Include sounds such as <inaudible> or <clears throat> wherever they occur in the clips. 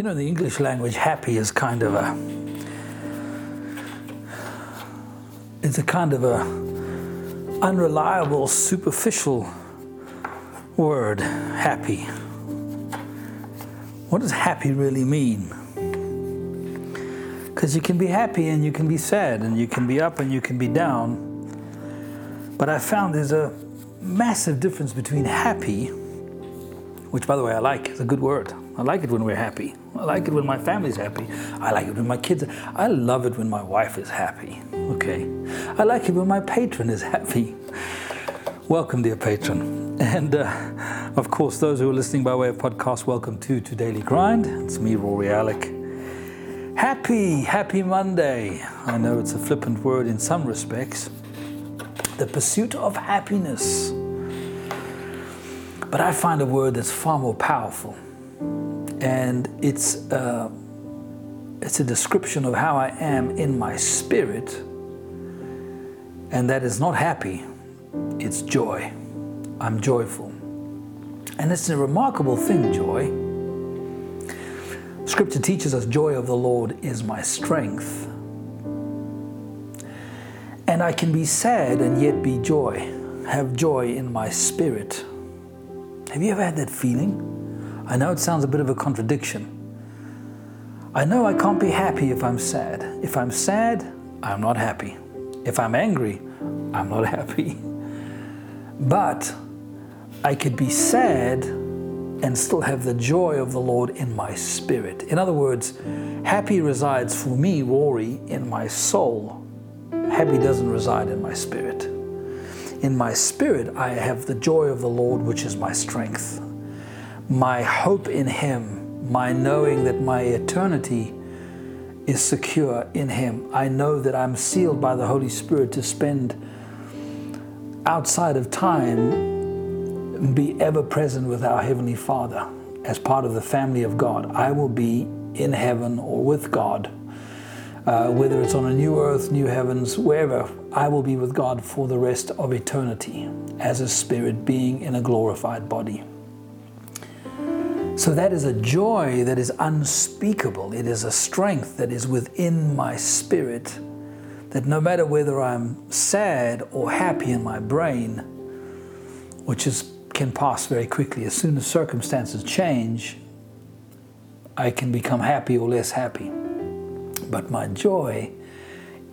You know, in the English language, happy is kind of a. It's a kind of a unreliable, superficial word, happy. What does happy really mean? Because you can be happy and you can be sad and you can be up and you can be down. But I found there's a massive difference between happy, which by the way I like, it's a good word. I like it when we're happy. I like it when my family's happy. I like it when my kids. I love it when my wife is happy. Okay. I like it when my patron is happy. Welcome, dear patron. <laughs> And uh, of course, those who are listening by way of podcast, welcome to To Daily Grind. It's me, Rory Alec. Happy, happy Monday. I know it's a flippant word in some respects. The pursuit of happiness. But I find a word that's far more powerful and it's uh, it's a description of how I am in my spirit, and that is not happy; it's joy. I'm joyful, and it's a remarkable thing. Joy. Scripture teaches us, "Joy of the Lord is my strength." And I can be sad and yet be joy, have joy in my spirit. Have you ever had that feeling? I know it sounds a bit of a contradiction. I know I can't be happy if I'm sad. If I'm sad, I'm not happy. If I'm angry, I'm not <laughs> happy. But I could be sad and still have the joy of the Lord in my spirit. In other words, happy resides for me, Rory, in my soul. Happy doesn't reside in my spirit. In my spirit, I have the joy of the Lord, which is my strength my hope in Him, my knowing that my eternity is secure in Him. I know that I'm sealed by the Holy Spirit to spend outside of time, be ever present with our Heavenly Father as part of the family of God. I will be in heaven or with God. Uh, whether it's on a new earth, new heavens, wherever, I will be with God for the rest of eternity as a spirit being in a glorified body. So that is a joy that is unspeakable. It is a strength that is within my spirit that no matter whether I'm sad or happy in my brain, which is, can pass very quickly, as soon as circumstances change, I can become happy or less happy. But my joy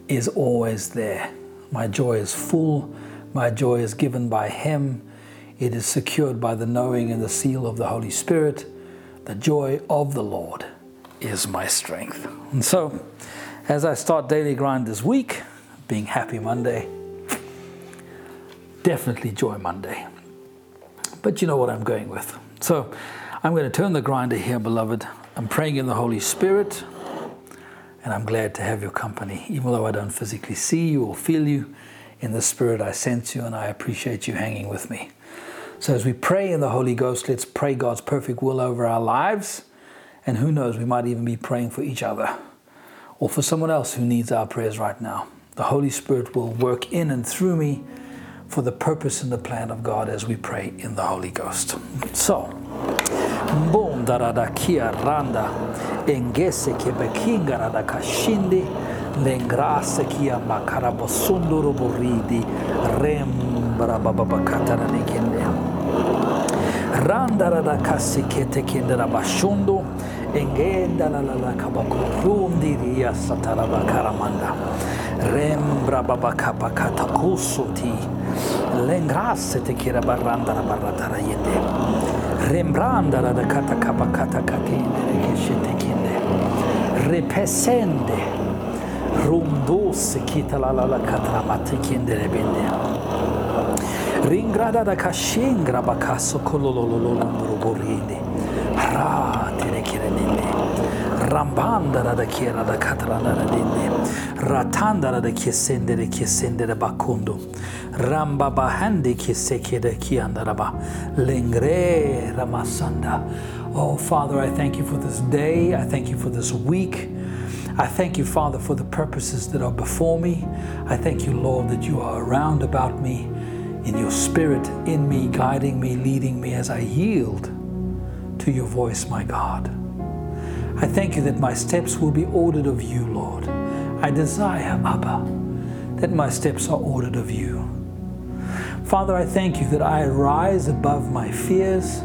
is always there. My joy is full. My joy is given by Him. It is secured by the knowing and the seal of the Holy Spirit the joy of the Lord is my strength. And so, as I start daily grind this week, being Happy Monday, definitely Joy Monday. But you know what I'm going with. So, I'm going to turn the grinder here, beloved. I'm praying in the Holy Spirit, and I'm glad to have your company. Even though I don't physically see you or feel you, in the Spirit I sense you, and I appreciate you hanging with me. So as we pray in the Holy Ghost, let's pray God's perfect will over our lives. And who knows, we might even be praying for each other or for someone else who needs our prayers right now. The Holy Spirit will work in and through me for the purpose and the plan of God as we pray in the Holy Ghost. So, darada kia randa engese ke bekinga rada kashindi lengrase kia makarabosunduru buridi rembra bababakatara nekende. randarada kasikete kindera bashundo engenda la la la kabakurundi ria sataraba karamanda. Rembra baba kapa katakusuti lengrasse te kira barranda la barrandara barratara yende. Rembrandara da kata kapa kata kakendere te kinde repesende. Rumdose kita la la la kataramati kindere bende. Ringrada da kashingra bakaso kolololololo borini. Ra tere kirenine. Rambanda da kiera da katrana da dinne. Ratanda da kiesendere kiesendere bakundo. Ramba bahandi kiesekere kiandaraba. Lengre ramasanda. Oh, Father, I thank you for this day. I thank you for this week. I thank you, Father, for the purposes that are before me. I thank you, Lord, that you are around about me in your spirit in me, guiding me, leading me as I yield to your voice, my God. I thank you that my steps will be ordered of you, Lord. I desire, Abba, that my steps are ordered of you. Father, I thank you that I rise above my fears.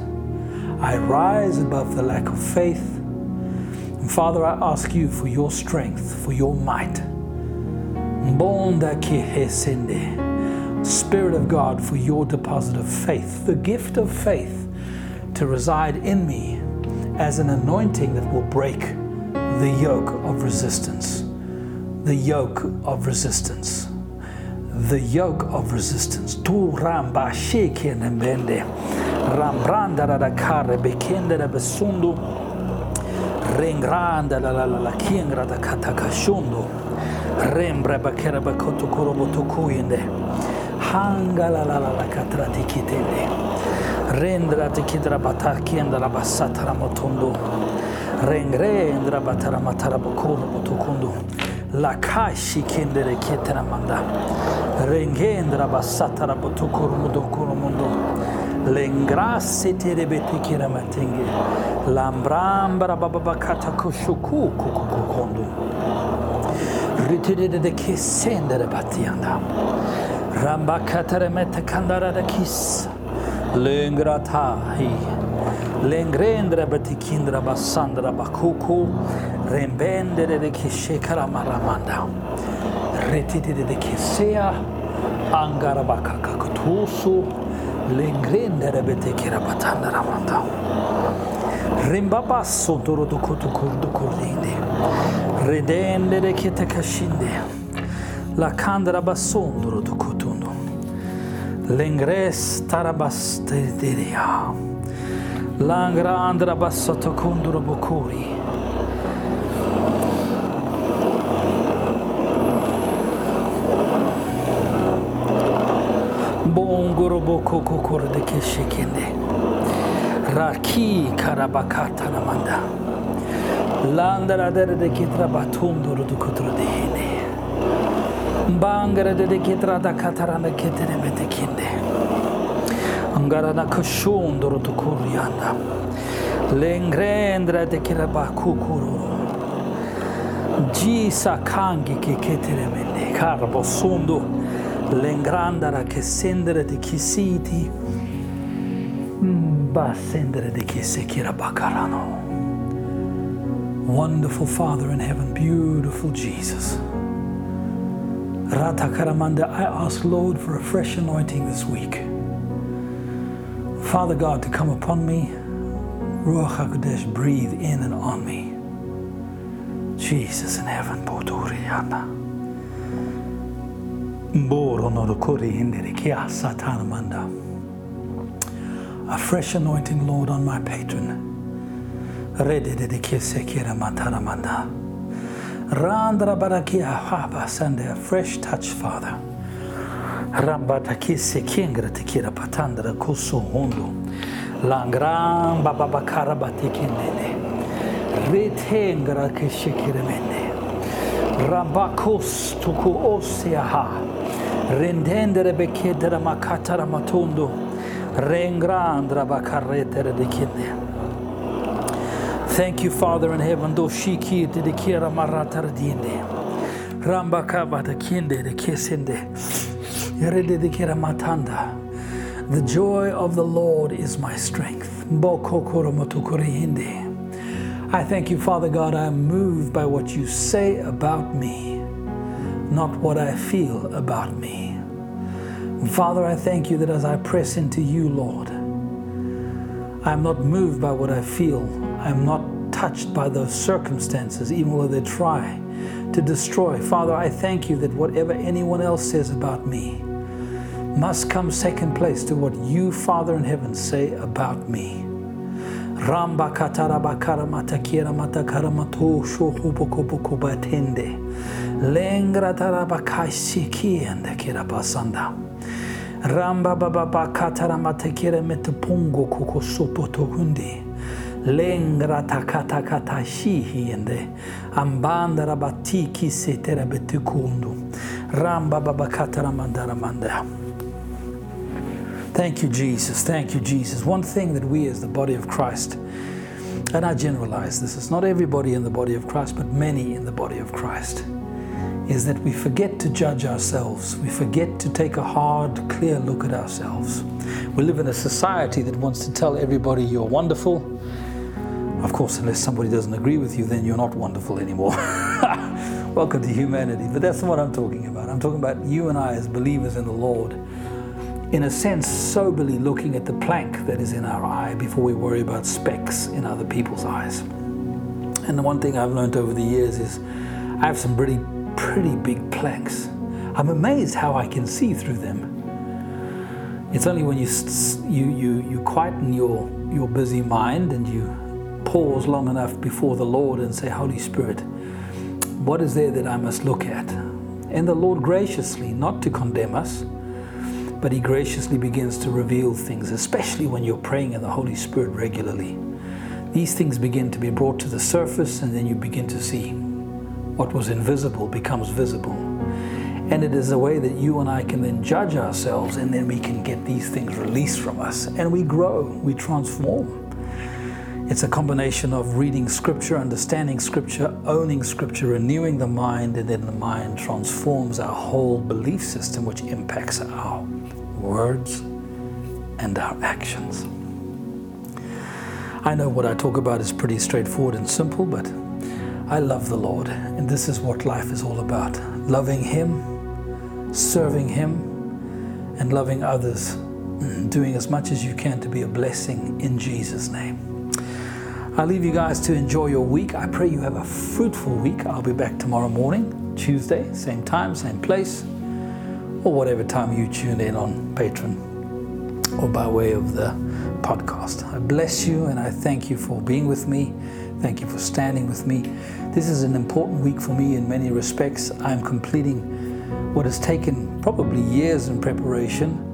I rise above the lack of faith. And Father, I ask you for your strength, for your might. Spirit of God, for your deposit of faith, the gift of faith to reside in me as an anointing that will break the yoke of resistance. The yoke of resistance. The yoke of resistance. Tu ramba sheke nembende. Rambranda da kare bekende da besundu. Rengranda la la la la kiengra da katakashundo. Rembre bakera bakoto korobo tokuyende. Hangala la la la katrati kitele. Rendrati kidrabata kiendra basatara motondo. Rengre endra batara matara bokoro botokondo. La kashi kendere kietera manda. Renghe endra basatara botokoro mudokoro mundo. Lengrasse terebete kiramatenge. Lambrambara bababakata kushuku kukukukondu. Ritirede de kesendere batianda. Rambakatere metekandaradakis. Lengratahi. Lengrendre betikindra basandra bakuku. Rembendere de kişekara maramanda. Retitide de kesea. Angara bakakakutusu. Lengrendere betekira batandra manda. Rimba basso duru dukutu kurdu kurdindi. Redendere kete kaşindi. La kandra basso duru. Lengres tarabasteria. Langra andra bassoto kunduro bokuri. Bongoro boko kokoro de keshekende. Raki karabakata namanda. Landara dere de kitra batundoro do kutro de de de kukuru. Kangi mende. Karbo sundo. Lengrandara sendere kisiti. Ba sendere. Wonderful Father in heaven, beautiful Jesus. Rata Karamanda, I ask, Lord, for a fresh anointing this week. Father God, to come upon me. Ruach HaKodesh, breathe in and on me. Jesus in heaven, manda. A fresh anointing, Lord, on my patron. A fresh touch, Father. Rambata kise kingra te kira patandra kuso hondo. Langram baba bakara batikindene. Retengra kishikira mende. Rabakos tuku oseaha. Rendendere bekedere makatara matondo. Rengrandra bakaretere de kinde. Thank you, Father in heaven. Kira matanda. The joy of the Lord is my strength. I thank you, Father God. I am moved by what you say about me, not what I feel about me. Father, I thank you that as I press into you, Lord, I'm not moved by what I feel. I'm not touched by those circumstances, even though they try to destroy. Father, I thank you that whatever anyone else says about me must come second place to what you, Father in heaven, say about me. Ramba katara bakara matakira matakara mato shohubokoboku batende. Lengra tarabakashi kiende kira pasanda. Ramba baba bakatara matakira metapungo koko sopo tohundi. Lengra takata kata shihiende. Ambanda rabatiki setera betukundu. Ramba baba katara mandara manda. Thank you, Jesus. Thank you, Jesus. One thing that we as the body of Christ and I generalize this, it's not everybody in the body of Christ, but many in the body of Christ, is that we forget to judge ourselves. We forget to take a hard, clear look at ourselves. We live in a society that wants to tell everybody you're wonderful. Of course, unless somebody doesn't agree with you, then you're not wonderful anymore. <laughs> Welcome to humanity. But that's not what I'm talking about. I'm talking about you and I as believers in the Lord in a sense, soberly looking at the plank that is in our eye before we worry about specks in other people's eyes. And the one thing I've learned over the years is I have some pretty, pretty big planks. I'm amazed how I can see through them. It's only when you, you, you, you quieten your, your busy mind and you pause long enough before the Lord and say, Holy Spirit, what is there that I must look at? And the Lord graciously, not to condemn us, but He graciously begins to reveal things, especially when you're praying in the Holy Spirit regularly. These things begin to be brought to the surface, and then you begin to see what was invisible becomes visible. And it is a way that you and I can then judge ourselves, and then we can get these things released from us, and we grow, we transform. It's a combination of reading Scripture, understanding Scripture, owning Scripture, renewing the mind, and then the mind transforms our whole belief system, which impacts our words and our actions. I know what I talk about is pretty straightforward and simple, but I love the Lord, and this is what life is all about loving Him, serving Him, and loving others, <clears throat> doing as much as you can to be a blessing in Jesus' name. I leave you guys to enjoy your week. I pray you have a fruitful week. I'll be back tomorrow morning, Tuesday, same time, same place or whatever time you tune in on Patreon or by way of the podcast. I bless you and I thank you for being with me. Thank you for standing with me. This is an important week for me in many respects. I'm completing what has taken probably years in preparation,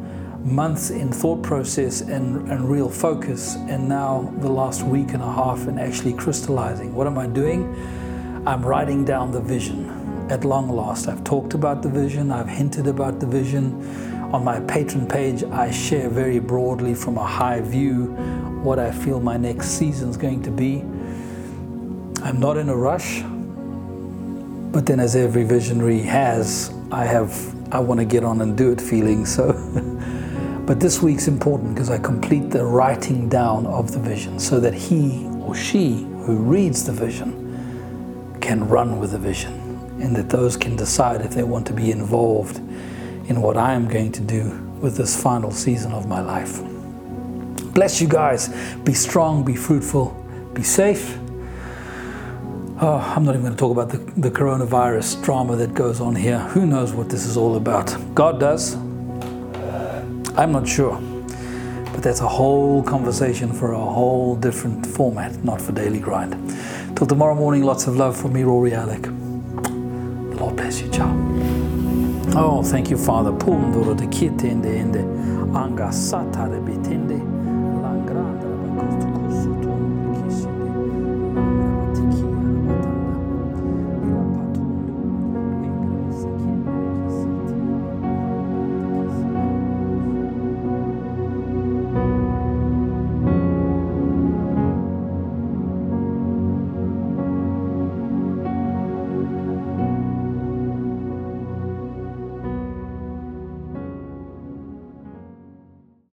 months in thought process and, and real focus, and now the last week and a half in actually crystallizing. What am I doing? I'm writing down the vision at long last. I've talked about the vision, I've hinted about the vision. On my Patreon page, I share very broadly from a high view what I feel my next season's going to be. I'm not in a rush, but then, as every visionary has, I have I want to get on and do it feeling so. <laughs> but this week's important because I complete the writing down of the vision so that he or she who reads the vision can run with the vision and that those can decide if they want to be involved in what I am going to do with this final season of my life. Bless you guys. Be strong, be fruitful, be safe. Oh, I'm not even going to talk about the, the coronavirus drama that goes on here. Who knows what this is all about? God does. I'm not sure. But that's a whole conversation for a whole different format, not for Daily Grind. Till tomorrow morning, lots of love from me, Rory Alec. Lord bless you, ciao. Oh, thank you, Father.